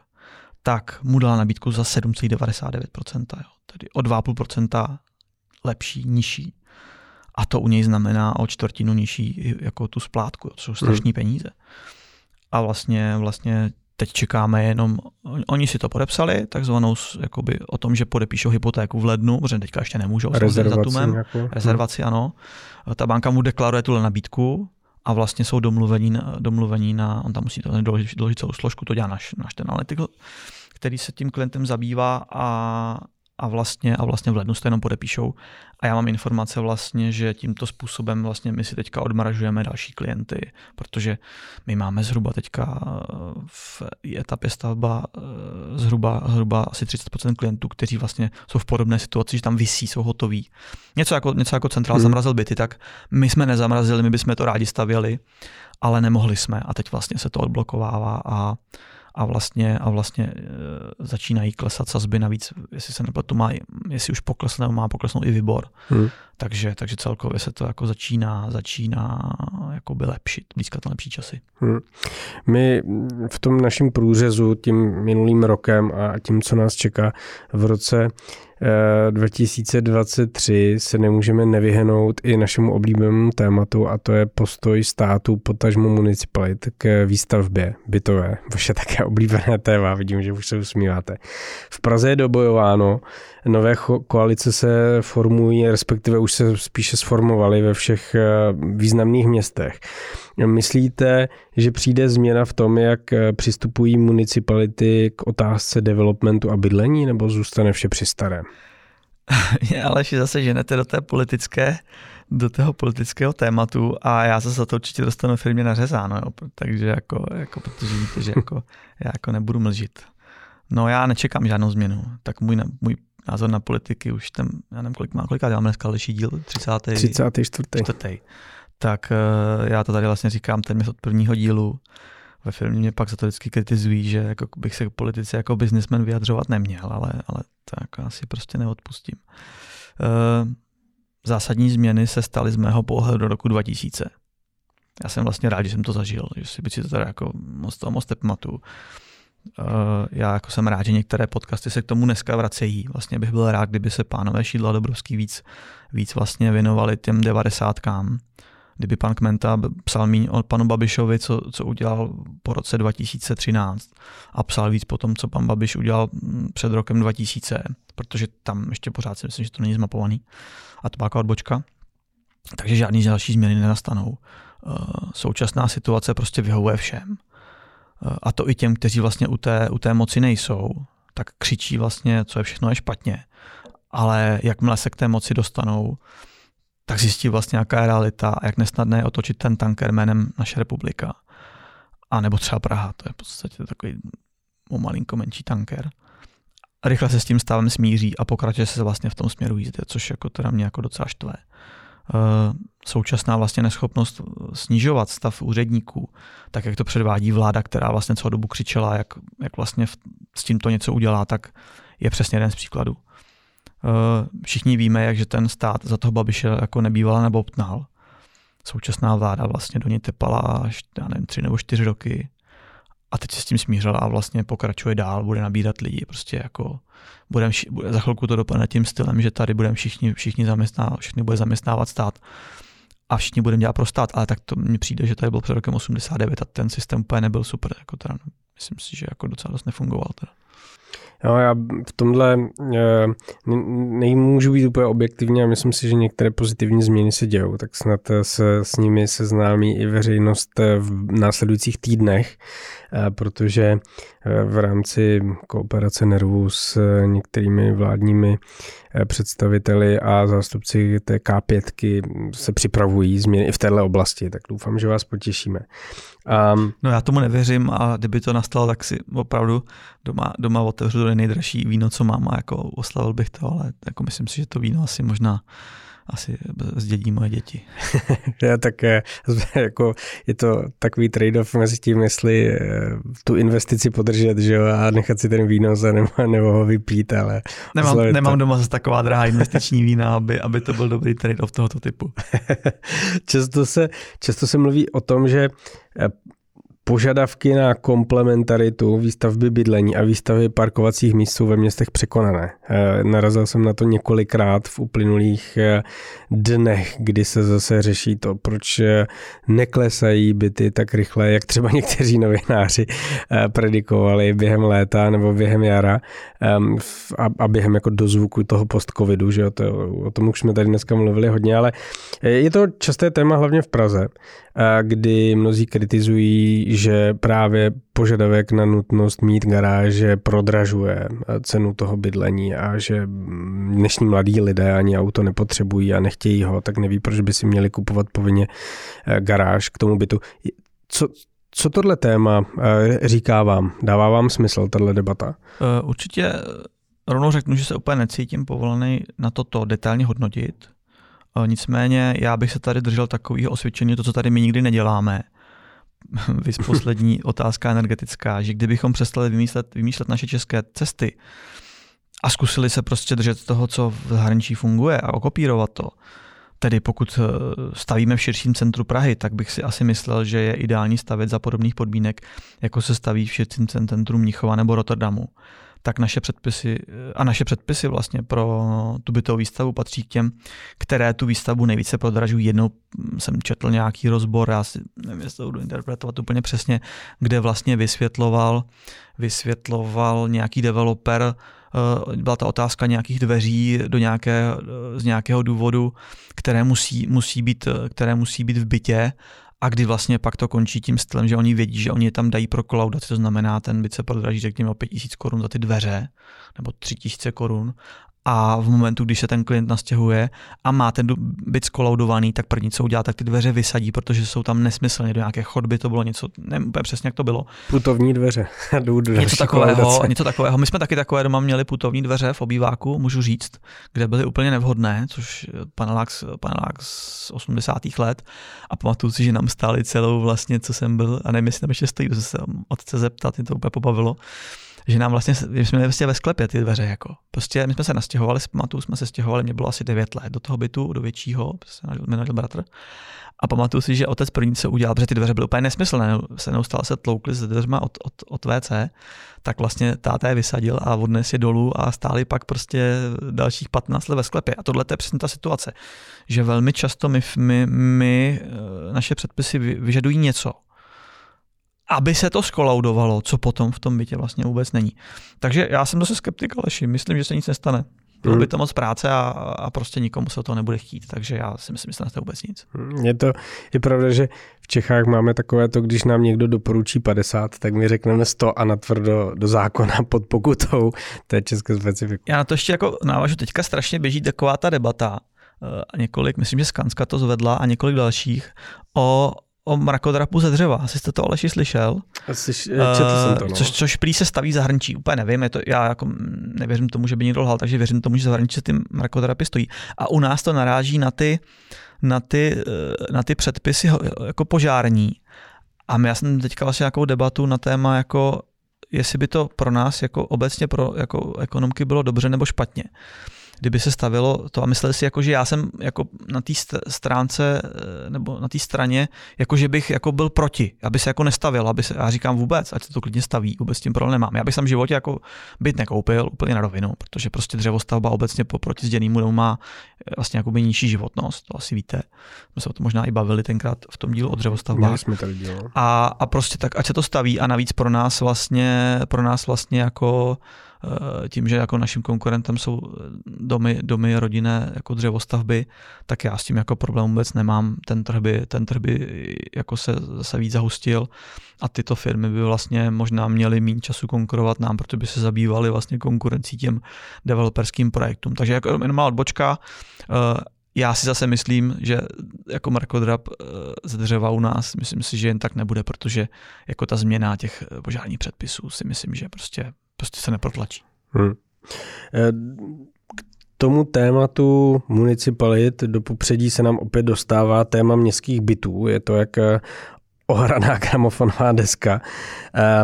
tak mu dala nabídku za 7,99%, jo. tedy o 2,5% lepší, nižší. A to u něj znamená o čtvrtinu nižší jako tu splátku, to jsou strašní hmm. peníze. A vlastně, vlastně teď čekáme jenom, oni si to podepsali, takzvanou jakoby o tom, že podepíšou hypotéku v lednu, protože teďka ještě nemůžou. Rezervaci nějakou. Rezervaci, ano. Ta banka mu deklaruje tuhle nabídku a vlastně jsou domluvení domluvení na on tam musí to doložit, doložit celou složku, to dělá náš, náš ten analytik, který se tím klientem zabývá a, a vlastně, a vlastně v lednu se jenom podepíšou. A já mám informace vlastně, že tímto způsobem vlastně my si teďka odmaražujeme další klienty, protože my máme zhruba teďka v etapě stavba eh, zhruba, zhruba asi 30% klientů, kteří vlastně jsou v podobné situaci, že tam vysí, jsou hotoví. Něco jako, něco jako centrál hmm. zamrazil byty, tak my jsme nezamrazili, my bychom to rádi stavěli, ale nemohli jsme a teď vlastně se to odblokovává a a vlastně, a vlastně e, začínají klesat sazby navíc, jestli se nepletu, má, jestli už poklesne, má poklesnout i výbor. Hmm. Takže, takže celkově se to jako začíná, začíná jakoby lepšit, blízkat na lepší časy. Hmm. My v tom našem průřezu tím minulým rokem a tím, co nás čeká v roce 2023 se nemůžeme nevyhnout i našemu oblíbenému tématu a to je postoj státu potažmo municipalit k výstavbě bytové. Vaše také oblíbené téma, vidím, že už se usmíváte. V Praze je dobojováno, nové koalice se formují, respektive už se spíše sformovaly ve všech eh, významných městech. Myslíte, že přijde změna v tom, jak eh, přistupují municipality k otázce developmentu a bydlení, nebo zůstane vše při starém? *laughs* Je Aleši zase ženete do té politické, do toho politického tématu a já se za to určitě dostanu firmě nařezáno, jo, takže jako, jako, protože víte, že *laughs* jako, já jako nebudu mlžit. No já nečekám žádnou změnu, tak můj, můj názor na politiky už ten, já nevím, kolik má, kolika děláme dneska další díl, 30. 34. 4 tak uh, já to tady vlastně říkám téměř od prvního dílu. Ve firmě mě pak za to vždycky kritizují, že jako bych se k politice jako biznismen vyjadřovat neměl, ale, ale to jako asi prostě neodpustím. Uh, zásadní změny se staly z mého pohledu do roku 2000. Já jsem vlastně rád, že jsem to zažil, že si bych si to tady jako moc toho moc pamatuju. Uh, já jako jsem rád, že některé podcasty se k tomu dneska vracejí. Vlastně bych byl rád, kdyby se pánové Šídla Dobrovský víc, víc vlastně věnovali těm devadesátkám kdyby pan Kmenta psal míň o panu Babišovi, co, co udělal po roce 2013 a psal víc po tom, co pan Babiš udělal mm, před rokem 2000, protože tam ještě pořád si myslím, že to není zmapovaný a to byla odbočka. Takže žádný další změny nenastanou. Eh, současná situace prostě vyhovuje všem. Eh, a to i těm, kteří vlastně u té, u té moci nejsou, tak křičí vlastně, co je všechno je špatně. Ale jakmile se k té moci dostanou, tak zjistí vlastně, jaká je realita a jak nesnadné je otočit ten tanker jménem naše republika. A nebo třeba Praha, to je v podstatě takový o malinko menší tanker. A rychle se s tím stavem smíří a pokračuje se vlastně v tom směru jízdy, což jako teda mě jako docela štve. Současná vlastně neschopnost snižovat stav úředníků, tak jak to předvádí vláda, která vlastně celou dobu křičela, jak, jak vlastně s tímto něco udělá, tak je přesně jeden z příkladů. Eh, všichni víme, jak že ten stát za toho Babiše jako nebývala nebo ptnal. Současná vláda vlastně do něj tepala až, já nevím, tři nebo čtyři roky a teď se s tím smířila a vlastně pokračuje dál, bude nabírat lidi, prostě jako budem, bude, za chvilku to dopadne tím stylem, že tady budeme všichni, všichni zaměstnávat, všichni bude zaměstnávat stát a všichni budeme dělat pro stát, ale tak to mně přijde, že tady byl před rokem 89 a ten systém úplně nebyl super, jako teda, myslím si, že jako docela dost nefungoval teda. No, já v tomhle eh, nemůžu být úplně objektivně a myslím si, že některé pozitivní změny se dějou, tak snad se s nimi seznámí i veřejnost eh, v následujících týdnech, eh, protože v rámci kooperace nervů s některými vládními představiteli a zástupci té K5 se připravují změny i v této oblasti, tak doufám, že vás potěšíme. Um, no já tomu nevěřím a kdyby to nastalo, tak si opravdu doma, doma otevřu to nejdražší víno, co mám a jako oslavil bych to, ale jako myslím si, že to víno asi možná asi zdědí moje děti. *laughs* Já tak *laughs* jako je to takový trade-off mezi tím, jestli eh, tu investici podržet že jo, a nechat si ten víno za nebo, *laughs* nebo ho vypít, ale... Nemám, nemám to. doma zase taková drahá investiční vína, aby, aby to byl dobrý trade-off tohoto typu. často, se, často se mluví o tom, že eh, Požadavky na komplementaritu výstavby bydlení a výstavy parkovacích míst jsou ve městech překonané. Eh, narazil jsem na to několikrát v uplynulých eh, dnech, kdy se zase řeší to, proč eh, neklesají byty tak rychle, jak třeba *laughs* někteří novináři predikovali během léta nebo během jara ehm, a během jako dozvuku toho post-covidu, že to, o tom už jsme tady dneska mluvili hodně, ale je to časté téma hlavně v Praze, kdy mnozí kritizují, že právě požadavek na nutnost mít garáže prodražuje cenu toho bydlení a že dnešní mladí lidé ani auto nepotřebují a nechtějí ho, tak neví, proč by si měli kupovat povinně eh, garáž k tomu bytu. Co, co tohle téma eh, říká vám? Dává vám smysl tahle debata? Eh, určitě rovnou řeknu, že se úplně necítím povolený na toto detailně hodnotit. Nicméně já bych se tady držel takového osvědčení, to, co tady my nikdy neděláme, *laughs* Vys poslední *laughs* otázka energetická, že kdybychom přestali vymýšlet, vymýšlet naše české cesty a zkusili se prostě držet toho, co v zahraničí funguje a okopírovat to, tedy pokud eh, stavíme v širším centru Prahy, tak bych si asi myslel, že je ideální stavět za podobných podmínek, jako se staví v širším centru Mnichova nebo Rotterdamu tak naše předpisy a naše předpisy vlastně pro tu bytovou výstavu patří k těm, které tu výstavu nejvíce prodražují. Jednou jsem četl nějaký rozbor, já si nevím, jestli to budu interpretovat úplně přesně, kde vlastně vysvětloval, vysvětloval nějaký developer, eh, byla ta otázka nějakých dveří do nějaké, z nějakého důvodu, které musí, musí být, které musí být v bytě a kdy vlastně pak to končí tím stylem, že oni vědí, že oni je tam dají pro kolaudaci, to znamená, ten byt se prodraží řekněme o 5000 korun za ty dveře, nebo 3000 korun a v momentu, když se ten klient nastěhuje a má ten byt skolaudovaný, tak první, co udělá, tak ty dveře vysadí, protože jsou tam nesmyslně do nějaké chodby, to bylo něco, nevím úplně přesně, jak to bylo. Putovní dveře. *laughs* do něco, takového, něco takového. My jsme taky takové doma měli putovní dveře v obýváku, můžu říct, kde byly úplně nevhodné, což panelák, panelák z 80. let a pamatuju si, že nám stáli celou vlastně, co jsem byl, a nevím, jestli tam ještě stojí, se otce zeptat, mě to úplně pobavilo že nám vlastně, že jsme vlastně ve sklepě ty dveře, jako. Prostě my jsme se nastěhovali, pamatuju, jsme se stěhovali, mě bylo asi 9 let do toho bytu, do většího, se narodil bratr. A pamatuju si, že otec první, co udělal, protože ty dveře byly úplně nesmyslné, se neustále se tloukly s dveřma od, od, od WC, tak vlastně táta je vysadil a odnes je dolů a stáli pak prostě dalších 15 let ve sklepě. A tohle je přesně ta situace, že velmi často my, my, my eh, naše předpisy vyžadují něco, aby se to skolaudovalo, co potom v tom bytě vlastně vůbec není. Takže já jsem zase skeptik, ale myslím, že se nic nestane. Bylo by to moc práce a, a prostě nikomu se to nebude chtít, takže já si myslím, že to vůbec nic. Hmm, je to je pravda, že v Čechách máme takové to, když nám někdo doporučí 50, tak my řekneme 100 a natvrdo do zákona *laughs* pod pokutou. To je české specifikum. Já na to ještě jako návažu, teďka strašně běží taková ta debata, a několik, myslím, že Skanska to zvedla a několik dalších, o o mrakodrapu ze dřeva. Asi jste to Aleši slyšel? Asi, četl jsem to, no. což, což prý se staví zahraničí, úplně nevím, je to, já jako nevěřím tomu, že by někdo lhal, takže věřím tomu, že zahraničí se ty mrakodrapy stojí. A u nás to naráží na ty, na ty, eh, na ty předpisy jako požární. A já jsem teďka vlastně nějakou debatu na téma, jako jestli by to pro nás jako obecně pro jako ekonomky bylo dobře nebo špatně. Kdyby se stavilo to a mysleli si, jako, že já jsem jako na té stránce eh, nebo na té straně, jako že bych jako byl proti, aby se jako nestavil, aby se, já říkám vůbec, ať se to klidně staví, vůbec s tím problém nemám. Já bych jsem v životě jako byt nekoupil úplně na rovinu, protože prostě dřevostavba obecně po zděnému domu má eh, vlastně jakoby nižší životnost, to asi víte. My se o tom možná i bavili tenkrát v tom dílu o dřevostavbách. jsme tady. A, a prostě tak, ať se to staví a navíc pro nás vlastně, pro nás vlastně jako tím, že jako naším konkurentem jsou domy, domy rodinné jako dřevostavby, tak já s tím jako problém vůbec nemám. Ten trh by, ten trh by jako se zase víc zahustil a tyto firmy by vlastně možná měly méně času konkurovat nám, protože by se zabývaly vlastně konkurencí těm developerským projektům. Takže jako jenom má odbočka, eh, já si zase myslím, že jako mrakodrap eh, z dřeva u nás, myslím si, že jen tak nebude, protože jako ta změna těch požárních předpisů si myslím, že prostě prostě se neprotlačí. Hmm. K tomu tématu municipalit do popředí se nám opět dostává téma městských bytů. Je to jak eh, ohraná *laughs* gramofonová deska. Eh,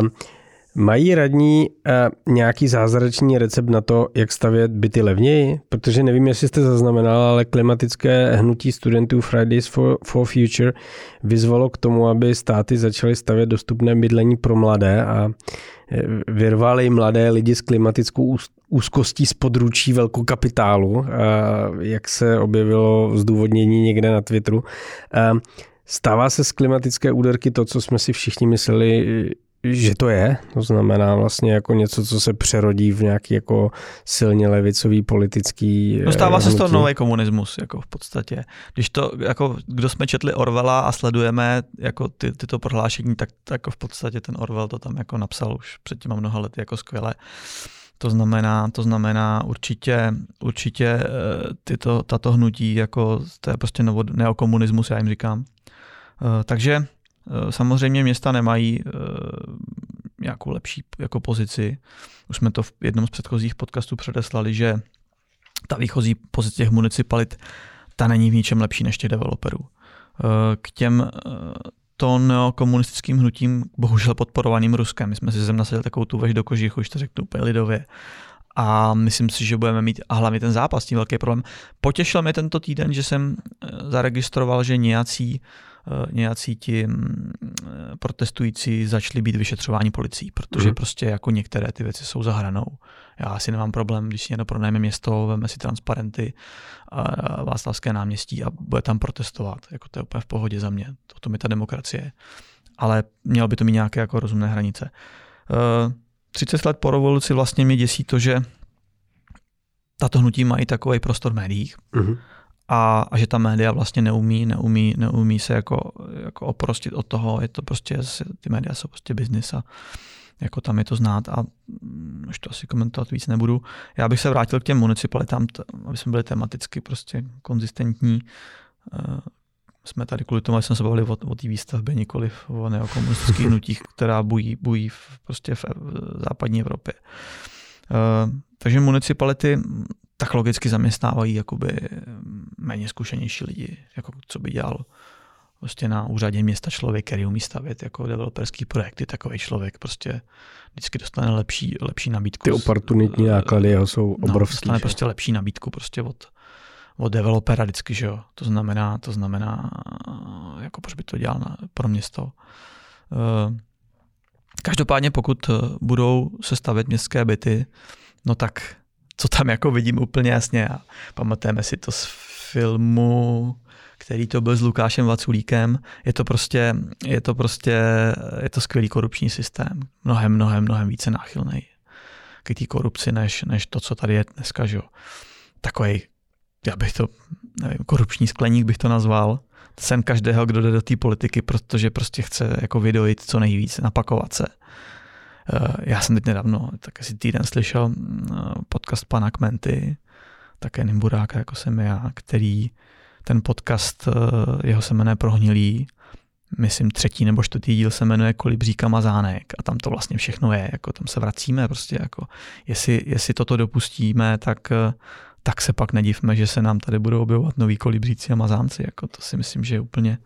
Mají radní uh, nějaký zázračný recept na to, jak stavět byty levněji? Protože nevím, jestli jste zaznamenal, ale klimatické hnutí studentů Fridays for, for Future vyzvalo k tomu, aby státy začaly stavět dostupné bydlení pro mladé a eh, vyrvali mladé lidi s klimatickou úzkostí z područí velkokapitálu, jak se objevilo zdůvodnění někde na Twitteru. Stává se z klimatické úderky to, co jsme si všichni mysleli, že to je, to znamená vlastně jako něco, co se přerodí v nějaký jako silně levicový politický No stává hnutí. se z toho nový komunismus, jako v podstatě. Když to, jako kdo jsme četli Orwella a sledujeme jako ty, tyto prohlášení, tak, tak jako v podstatě ten Orwell to tam jako napsal už před těma mnoha lety jako skvěle. To znamená, to znamená určitě, určitě eh, tyto, tato hnutí, jako to je prostě novo, neokomunismus, já jim říkám. Eh, takže Eh, samozřejmě města nemají eh, nějakou lepší jako pozici. Už jsme to v jednom z předchozích podcastů předeslali, že ta výchozí pozice těch municipalit ta není v ničem lepší než těch developerů. Eh, k těm to neokomunistickým hnutím, bohužel podporovaným Ruskem. My jsme si zem nasadili takovou tu veš do kožichu, už to řeknu úplně lidově. A myslím si, že budeme mít, a hlavně ten zápas, tím velký problém. Potěšil mě tento týden, že jsem zaregistroval, že nějací Eh, nějací ti mm, protestující začali být vyšetřováni policií, protože mm. prostě jako některé ty věci jsou za hranou. Já si nemám problém, když si někdo pronajme město, veme si transparenty a Václavské náměstí a bude tam protestovat. Jako to je úplně v pohodě za mě. To, to mi ta demokracie. Ale mělo by to mít nějaké jako rozumné hranice. 30 eh, let po revoluci vlastně mě děsí to, že tato hnutí mají takový prostor v médiích. Mm-hmm a, a že ta média vlastně neumí, neumí, neumí se jako, jako oprostit od toho, je to prostě, ty média jsou prostě biznis a jako tam je to znát a mm, už to asi komentovat víc nebudu. Já bych se vrátil k těm municipalitám, aby jsme byli tematicky prostě konzistentní. Jsme tady kvůli tomu, jsme se bavili o, o té výstavbě, nikoli o neokomunistických *laughs* hnutích, která bují, bují v, prostě v, v západní Evropě. Uh, takže municipality tak logicky zaměstnávají jakoby méně zkušenější lidi, jako co by dělal prostě na úřadě města člověk, který umí stavět jako developerský projekty, takový člověk prostě vždycky dostane lepší, lepší nabídku. Ty oportunitní náklady jeho jsou obrovský. No, dostane že? prostě lepší nabídku prostě od, od developera vždycky, že jo. To znamená, to znamená, jako proč by to dělal na, pro město. Eh, každopádně, pokud budou se stavět městské byty, no tak co tam jako vidím úplně jasně. A pamatujeme si to z filmu, který to byl s Lukášem Vaculíkem. Je to prostě, je to prostě, je to skvělý korupční systém. Mnohem, mnohem, mnohem více náchylný k té korupci, než, než to, co tady je dneska, že Takový, já bych to, nevím, korupční skleník bych to nazval. Sen každého, kdo jde do té politiky, protože prostě chce jako vydojit co nejvíc, napakovat se. Eh, já jsem teď nedávno, tak asi týden slyšel mm, podcast pana Kmenty, také Nimburáka, jako jsem já, který ten podcast, eh, jeho se jmenuje Prohnilý, myslím třetí nebo čtvrtý díl se jmenuje Kolibříka Mazánek a tam to vlastně všechno je, jako tam se vracíme prostě jako, jestli, jestli toto dopustíme, tak, eh, tak se pak nedivme, že se nám tady budou objevovat noví kolibříci a mazánci, jako to si myslím, že je úplně,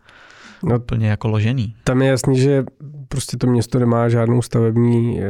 no, úplně jako ložený. Tam je jasný, že prostě to město nemá žádnou stavební eh,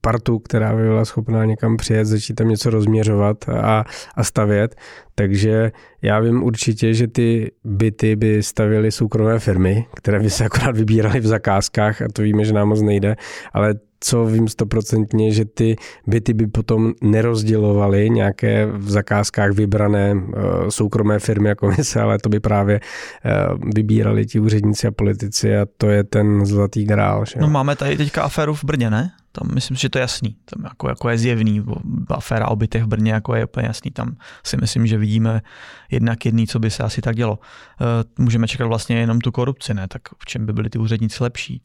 partu, která by byla schopná někam přijet, začít tam něco rozměřovat a, a stavět. Takže já vím určitě, že ty byty by stavěly soukromé firmy, které by se akorát vybíraly v zakázkách a to víme, že nám moc nejde, ale co vím stoprocentně, že ty byty by potom nerozdělovaly nějaké v zakázkách vybrané eh, soukromé firmy jako komise, ale to by právě eh, vybírali ti úředníci a politici a to je ten zlatý grál. Že? No máme tady teďka aféru v Brně, ne? Tam myslím, že to je jasný. Tam jako, jako je zjevný. Aféra o bytech v Brně jako je úplně jasný. Tam si myslím, že vidíme jednak jedný, co by se asi tak dělo. Eh, můžeme čekat vlastně jenom tu korupci, ne? Tak v čem by byli ty úředníci lepší?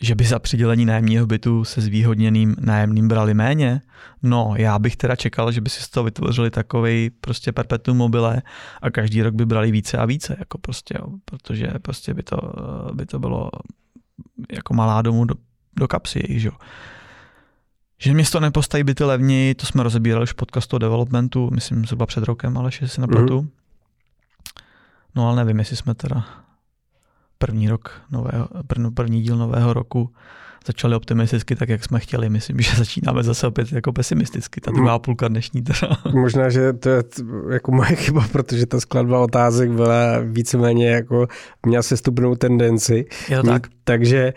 že by za přidělení nájemního bytu se zvýhodněným nájemným brali méně? No, já bych teda čekal, že by si z toho vytvořili takový prostě perpetuum mobile a každý rok by brali více a více, jako prostě, jo, protože prostě by to, by to bylo jako malá domů do, kapsy, že jo. Že město nepostaví byty levněji, to jsme rozebírali už v podcastu o developmentu, myslím zhruba před rokem, ale že si nepletu. Mm-hmm. No ale nevím, jestli jsme teda první rok nového, první díl nového roku začali optimisticky tak, jak jsme chtěli. Myslím, že začínáme zase opět jako pesimisticky, ta druhá půlka dnešní. Teda. *laughs* Možná, že to je jako moje chyba, protože ta skladba otázek byla víceméně jako, měla se stupnou tendenci. Je to tak. Takže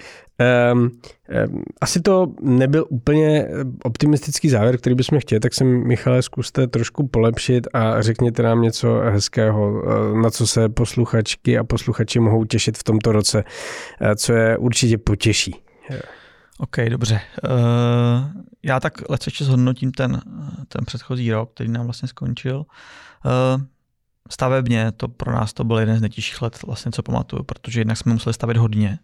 Um, um, asi to nebyl úplně optimistický závěr, který bychom chtěli, tak se Michale zkuste trošku polepšit a řekněte nám něco hezkého, na co se posluchačky a posluchači mohou těšit v tomto roce, co je určitě potěší. OK, dobře. Uh, já tak lehce zhodnotím ten, ten předchozí rok, který nám vlastně skončil. Uh, stavebně to pro nás to byl jeden z nejtěžších let, vlastně, co pamatuju, protože jednak jsme museli stavět hodně,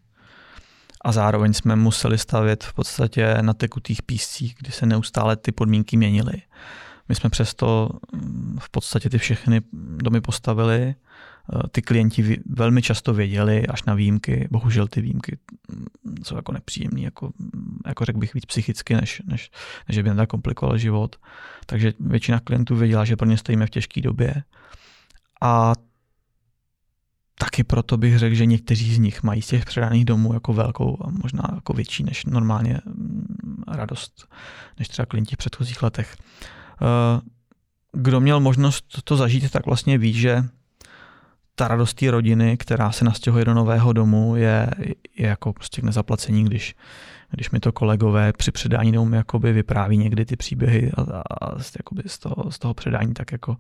a zároveň jsme museli stavět v podstatě na tekutých píscích, kdy se neustále ty podmínky měnily. My jsme přesto mm, v podstatě ty všechny domy postavili. E, ty klienti velmi často věděli, až na výjimky, bohužel ty výjimky mm, jsou jako nepříjemné, jako, jako řekl bych víc psychicky, než, než, než by tak komplikoval život. Takže většina klientů věděla, že pro ně stojíme v těžké době. A taky proto bych řekl, že někteří z nich mají z těch předaných domů jako velkou a možná jako větší než normálně mm, radost, než třeba klienti v předchozích letech. Eh, kdo měl možnost to zažít, tak vlastně ví, že ta radost té rodiny, která se nastěhuje do nového domu, je, je jako prostě k nezaplacení, když když mi to kolegové při předání domu jakoby vypráví někdy ty příběhy a, a, a jakoby z, toho, z toho předání tak jako,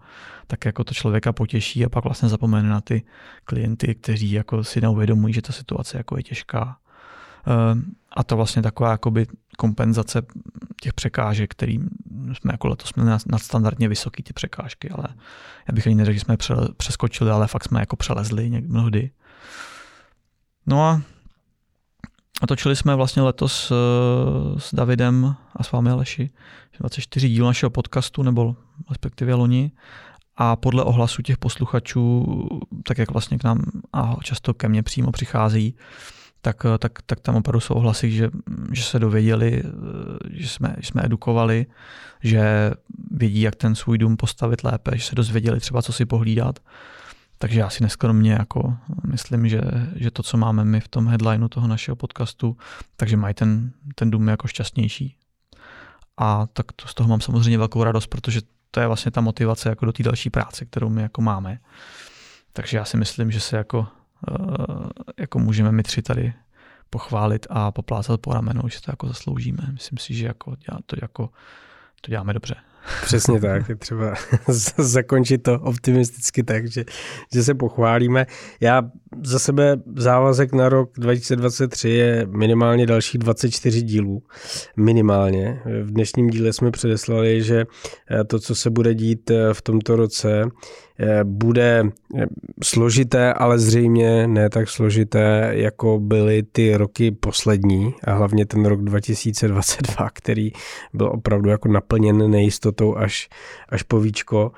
tak jako to člověka potěší a pak vlastně zapomene na ty klienty, kteří jako si neuvědomují, že ta situace jako je těžká. Ehm, a to vlastně taková jakoby kompenzace těch překážek, který jsme jako letos měli nadstandardně vysoký ty překážky, ale já bych ani neřekl, že jsme přeskočili, ale fakt jsme jako přelezli někdy mnohdy. No a točili jsme vlastně letos uh, s Davidem a s vámi Aleši 24 díl našeho podcastu, nebo respektive loni. A podle ohlasu těch posluchačů, tak jak vlastně k nám a často ke mně přímo přichází, tak, eh, tak, tak tam opravdu jsou ohlasy, že, že se dověděli, eh, že jsme, že jsme edukovali, že vědí, jak ten svůj dům postavit lépe, že se dozvěděli třeba, co si pohlídat. Takže já si neskromně jako myslím, že, že to, co máme my v tom headlineu toho našeho podcastu, takže mají ten, ten dům jako šťastnější. A tak to, z toho mám samozřejmě velkou radost, protože to je vlastně ta motivace jako do té další práce, kterou my jako máme. Takže já si myslím, že se jako, uh, jako můžeme my tři tady pochválit a poplácat po ramenu, že to jako zasloužíme. Myslím si, že jako to, jako, to děláme dobře. Přesně *laughs* tak, je třeba *laughs* zakončit to optimisticky tak, že, že se pochválíme. Já za sebe závazek na rok 2023 je minimálně dalších 24 dílů. Minimálně. V dnešním díle jsme předeslali, že to, co se bude dít v tomto roce, Eh, bude eh, složité, ale zřejmě ne tak složité, jako byly ty roky poslední a hlavně ten rok 2022, který byl opravdu jako naplněn nejistotou až, až po víčko.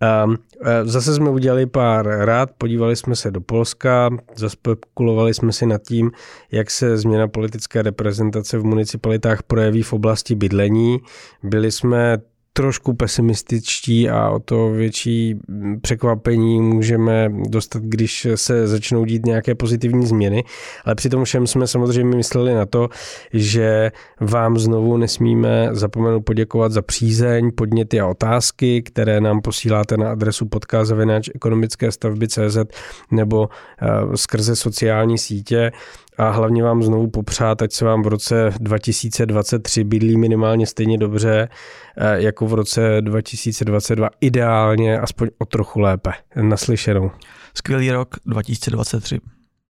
Ehm, eh, zase jsme udělali pár rád, podívali jsme se do Polska, zaspekulovali jsme si nad tím, jak se změna politické reprezentace v municipalitách projeví v oblasti bydlení. Byli jsme trošku pesimističtí a o to větší překvapení můžeme dostat, když se začnou dít nějaké pozitivní změny. Ale přitom všem jsme samozřejmě mysleli na to, že vám znovu nesmíme zapomenout poděkovat za přízeň, podněty a otázky, které nám posíláte na adresu podkazavináč ekonomické stavby CZ nebo uh, skrze sociální sítě a hlavně vám znovu popřát, ať se vám v roce 2023 bydlí minimálně stejně dobře eh, jako v roce 2022, ideálně aspoň o trochu lépe. Naslyšenou. Skvělý rok 2023.